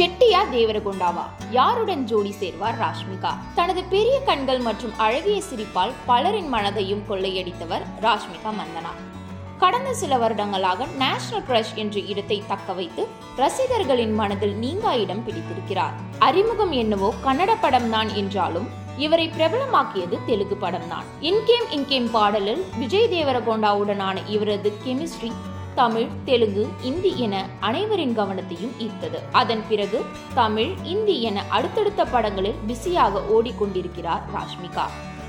செட்டியா தேவரகொண்டாவா? யாருடன் ஜோடி சேர்வார் ராஷ்மிகா? தனது பெரிய கண்கள் மற்றும் அழகிய சிரிப்பால் பலரின் மனதையும் கொள்ளையடித்தவர் ராஷ்மிகா மந்தனா. கடந்த சில வருடங்களாக நேஷனல் கிரஷ் என்ற இடத்தை தக்க வைத்து ரசிகர்களின் மனதில் நீங்கா இடம் பிடித்திருக்கிறார். அறிமுகம் என்னவோ கன்னட படம் தான் என்றாலும் இவரை பிரபலமாக்கியது தெலுங்கு படம் தான் இன்கேம் இன்கேம் பாடலில் விஜய் தேவரகொண்டாவுடனான இவரது கெமிஸ்ட்ரி தமிழ் தெலுங்கு இந்தி என அனைவரின் கவனத்தையும் ஈர்த்தது. அதன் பிறகு தமிழ் இந்தி என அடுத்தடுத்த படங்களில் பிஸியாக ஓடிக்கொண்டிருக்கிறார் ராஷ்மிகா.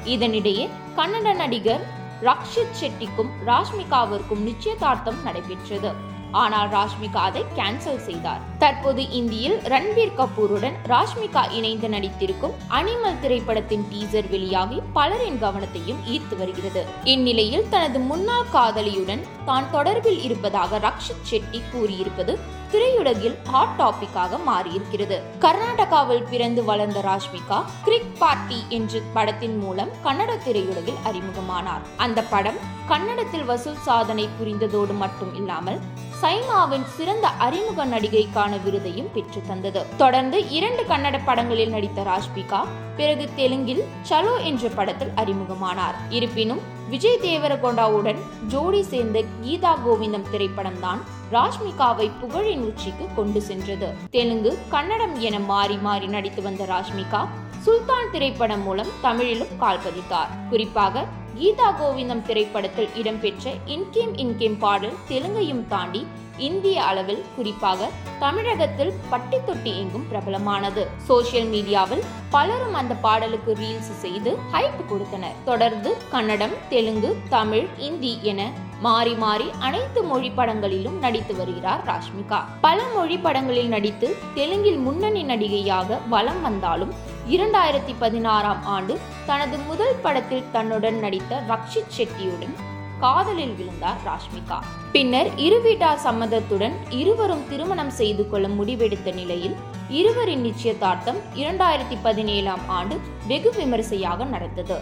இதனிடையே கன்னட நடிகர் ரக்ஷித் ஷெட்டிக்கும் ராஷ்மிகாவிற்கும் நிச்சயதார்த்தம் நடைபெற்றது. ஆனால் ராஷ்மிகா அதை கேன்சல் செய்தார். தற்போது இந்தியில் ரன்பீர் கபூருடன் ராஷ்மிகா இணைந்து நடித்திருக்கும் அனிமல் திரைப்படத்தின் டீசர் வெளியாகி பலரின் கவனத்தையும் ஈர்த்து வருகிறது. இந்நிலையில் தனது முன்னாள் காதலியுடன் தான் தொடர்பில் இருப்பதாக ரக்ஷித் ஷெட்டி கூறியிருப்பது திரையுலகில் ஹாட் டாபிக்காக மாறியிருக்கிறது. கர்நாடகாவில் பிறந்து வளர்ந்த ராஷ்மிகா கிரிக் பார்ட்டி என்ற படத்தின் மூலம் கன்னட திரையுலகில் அறிமுகமானார். அந்த படம் கன்னடத்தில் வசூல் சாதனை புரிந்ததோடு மட்டும் இல்லாமல் சைமாவின் சிறந்த அறிமுக நடிகைக்கான விருதையும் பெற்று தந்தது. தொடர்ந்து இரண்டு கன்னட படங்களில் நடித்த ராஷ்மிகா பிறகு தெலுங்கில் சலோ என்ற படத்தில் அறிமுகமானார். இருப்பினும் விஜய் தேவரகொண்டாவுடன் ஜோடி சேர்ந்த கீதா கோவிந்தம் திரைப்படம்தான் ராஷ்மிகாவை புகழின் உச்சிக்கு கொண்டு சென்றது. தெலுங்கு கன்னடம் என மாறி மாறி நடித்து வந்த ராஷ்மிகா சுல்தான் திரைப்படம் மூலம் தமிழிலும் கால் பதித்தார். குறிப்பாக கீதா கோவிந்தம் திரைப்படத்தில் இடம்பெற்ற இன்கேம் இன்கேம் பாடல் தெலுங்கையும் தாண்டி இந்திய அளவில் குறிப்பாக தமிழகத்தில் பட்டி தொட்டி எங்கும் பிரபலமானது. சோசியல் மீடியாவில் பலரும் அந்த பாடலுக்கு ரீல்ஸ் செய்து ஹைப் கொடுத்தனர். தொடர்ந்து கன்னடம் தெலுங்கு தமிழ் இந்தி என மாறி மாறி அனைத்து மொழி படங்களிலும் நடித்து வருகிறார் ராஷ்மிகா. பல மொழி படங்களில் நடித்து தெலுங்கில் முன்னணி நடிகையாக வலம் வந்தாலும் இரண்டாயிரத்தி பதினாறாம் ஆண்டு தனது முதல் படத்தில் தன்னுடன் நடித்த ரக்ஷித் ஷெட்டியுடன் காதலில் விழுந்தார் ராஷ்மிகா. பின்னர் இரு வீட்டார் சம்மதத்துடன் இருவரும் திருமணம் செய்து கொள்ள முடிவெடுத்த நிலையில் இருவரின் நிச்சயதார்த்தம் இரண்டாயிரத்தி பதினேழாம் ஆண்டு வெகு விமரிசையாக நடந்தது.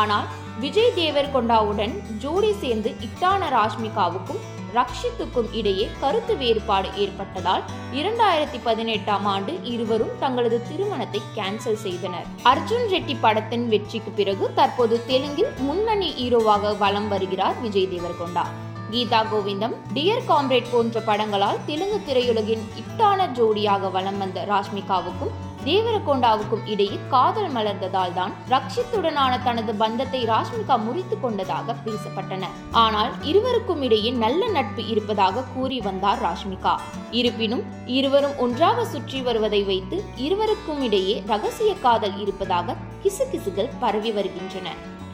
ஆனால் விஜய் தேவர்கொண்டாவுடன் ஜோடி சேர்ந்து இட்டான ராஷ்மிகாவுக்கும் ரக்ஷித்துக்கும் இடையே கருத்து வேறுபாடு ஏற்பட்டதால் இரண்டாயிரத்தி பதினெட்டாம் ஆண்டு இருவரும் தங்களது திருமணத்தை கேன்சல் செய்தனர். அர்ஜுன் ரெட்டி படத்தின் வெற்றிக்கு பிறகு தற்போது தெலுங்கில் முன்னணி ஹீரோவாக வலம் வருகிறார் விஜய் தேவர்கொண்டா. கீதா கோவிந்தம் டியர் காம்ரேட் போன்ற படங்களால் தெலுங்கு திரையுலகின் இட்டான ஜோடியாக வலம் வந்த ராஷ்மிகாவுக்கும் தேவரகொண்டாவுக்கும் இடையே காதல் மலர்ந்ததால் தான் ரக்ஷித்துடனான தனது பந்தத்தை ராஷ்மிகா முறித்து கொண்டதாக பேசப்பட்டன. ஆனால் இருவருக்கும் இடையே நல்ல நட்பு இருப்பதாக கூறி வந்தார் ராஷ்மிகா இருப்பினும் இருவரும் ஒன்றாக சுற்றி வருவதை வைத்து இருவருக்கும் இடையே ரகசிய காதல் இருப்பதாக கிசுகிசுகள் பரவி வருகின்றன.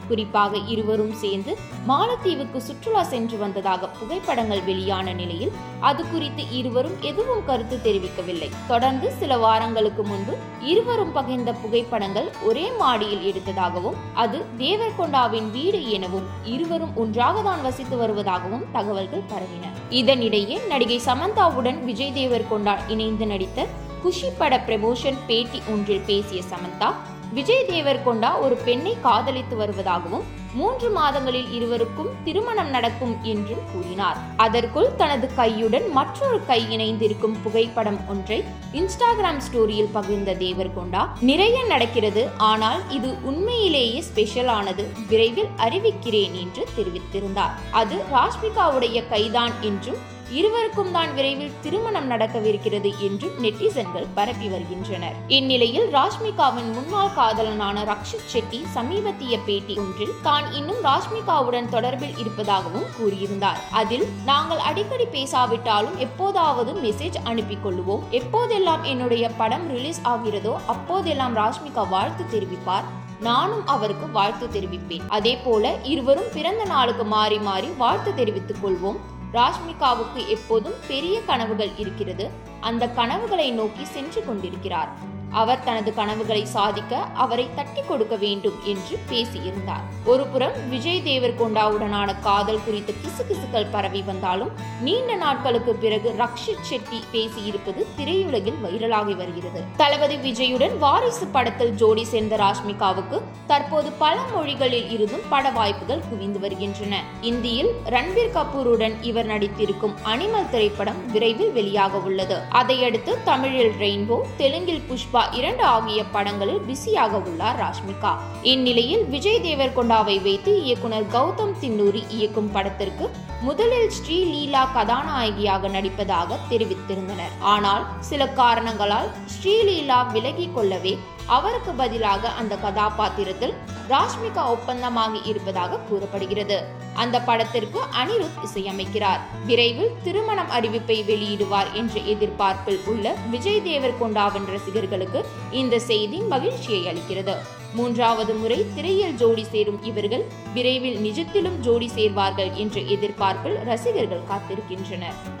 குறிப்பாக இருவரும் சேர்ந்து மாலத்தீவுக்கு சுற்றுலா சென்று வந்ததாக புகைப்படங்கள் வெளியான நிலையில் அது குறித்து இருவரும் எதுவும் கருத்து தெரிவிக்கவில்லை. தொடர்ந்து சில வாரங்களுக்கு முன்பு இருவரும் பகிர்ந்த புகைப்படங்கள் ஒரே மாடியில் எடுத்ததாகவும் அது தேவர்கொண்டாவின் வீடு எனவும் இருவரும் ஒன்றாக தான் வசித்து வருவதாகவும் தகவல்கள் பரவின. இதனிடையே நடிகை சமந்தாவுடன் விஜய் தேவர்கொண்டா இணைந்து நடித்த குஷி பட பிரமோஷன் பேட்டி ஒன்றில் பேசிய சமந்தா விஜய் தேவர்கொண்டா ஒரு பெண்ணை காதலித்து வருவதாகவும் மூன்று மாதங்களில் இருவருக்கும் திருமணம் நடக்கும் என்றும் கூறினார். அதற்குள் தனது கையுடன் மற்றொரு கை இணைந்திருக்கும் புகைப்படம் ஒன்றை இன்ஸ்டாகிராம் ஸ்டோரியில் பகிர்ந்த தேவர்கொண்டா நிறைய நடக்கிறது ஆனால் இது உண்மையிலேயே ஸ்பெஷலானது விரைவில் அறிவிக்கிறேன் என்று தெரிவித்திருந்தார். அது ராஷ்மிகாவுடைய கைதான் என்றும் இருவருக்கும் தான் விரைவில் திருமணம் நடக்கவிருக்கிறது என்றும் நெட்டிசன்கள் பரப்பி வருகின்றனர். இந்நிலையில் ராஷ்மிகாவின் முன்னாள் காதலனான ரக்ஷித் ஷெட்டி சமீபத்திய பேட்டி ஒன்றில் தான் இன்னும் ராஷ்மிகாவுடன் தொடர்பில் இருப்பதாகவும் கூறியிருந்தார். அதில் நாங்கள் அடிக்கடி பேசாவிட்டாலும் எப்போதாவது மெசேஜ் அனுப்பி கொள்ளுவோம் எப்போதெல்லாம் என்னுடைய படம் ரிலீஸ் ஆகிறதோ அப்போதெல்லாம் ராஷ்மிகா வாழ்த்து தெரிவிப்பார். நானும் அவருக்கு வாழ்த்து தெரிவிப்பேன். அதே போல இருவரும் பிறந்த நாளுக்கு மாறி மாறி வாழ்த்து தெரிவித்துக் கொள்வோம். ராஷ்மிகாவுக்கு எப்போதும் பெரிய கனவுகள் இருக்கிறது. அந்த கனவுகளை நோக்கி சென்று கொண்டிருக்கிறார். அவர் தனது கனவுகளை சாதிக்க அவரை தட்டி கொடுக்க வேண்டும் என்று பேசியிருந்தார். ஒருபுறம் விஜய் தேவர்கொண்டாவுடனான காதல் குறித்த கிசுகிசுக்கள் பரவி வந்தாலும் நீண்ட நாட்களுக்கு பிறகு ரக்ஷித் செட்டி பேசியிருப்பது திரையுலகில் வைரலாகி வருகிறது. தளபதி விஜயுடன் வாரிசு படத்தில் ஜோடி சேர்ந்த ராஷ்மிகாவுக்கு தற்போது பல மொழிகளில் இருந்தும் பட வாய்ப்புகள் குவிந்து வருகின்றன. இந்தியில் ரன்பீர் கபூருடன் இவர் நடித்திருக்கும் அனிமல் திரைப்படம் விரைவில் வெளியாக உள்ளது அதையடுத்து தமிழில் ரெயின்போ தெலுங்கில் புஷ்பா இரண்டு ஆகிய படங்களில் பிஸியாக உள்ளார் ராஷ்மிகா. இந்நிலையில் விஜய் தேவர்கொண்டாவை வைத்து இயக்குனர் கௌதம் தின்னூரி இயக்கும் படத்திற்கு முதலில் ஸ்ரீலீலா கதாநாயகியாக நடிப்பதாக தெரிவித்திருந்தனர். ஆனால் சில காரணங்களால் ஸ்ரீலீலா விலகிக் கொள்ளவே அவருக்கு பதிலாக அந்த கதாபாத்திரத்தில் ராஷ்மிகா ஒப்பந்தமாகி இருப்பதாக கூறப்படுகிறது. அந்த படத்திற்கு அனிருத் இசையமைக்கிறார். விரைவில் திருமணம் அறிவிப்பை வெளியிடுவார் என்ற எதிர்பார்ப்பில் உள்ள விஜய் தேவர் கொண்டாவின் ரசிகர்களுக்கு இந்த செய்தி மகிழ்ச்சியை அளிக்கிறது. மூன்றாவது முறை திரையில் ஜோடி சேரும் இவர்கள் விரைவில் நிஜத்திலும் ஜோடி சேர்வார்கள் என்ற எதிர்பார்ப்பில் ரசிகர்கள் காத்திருக்கின்றனர்.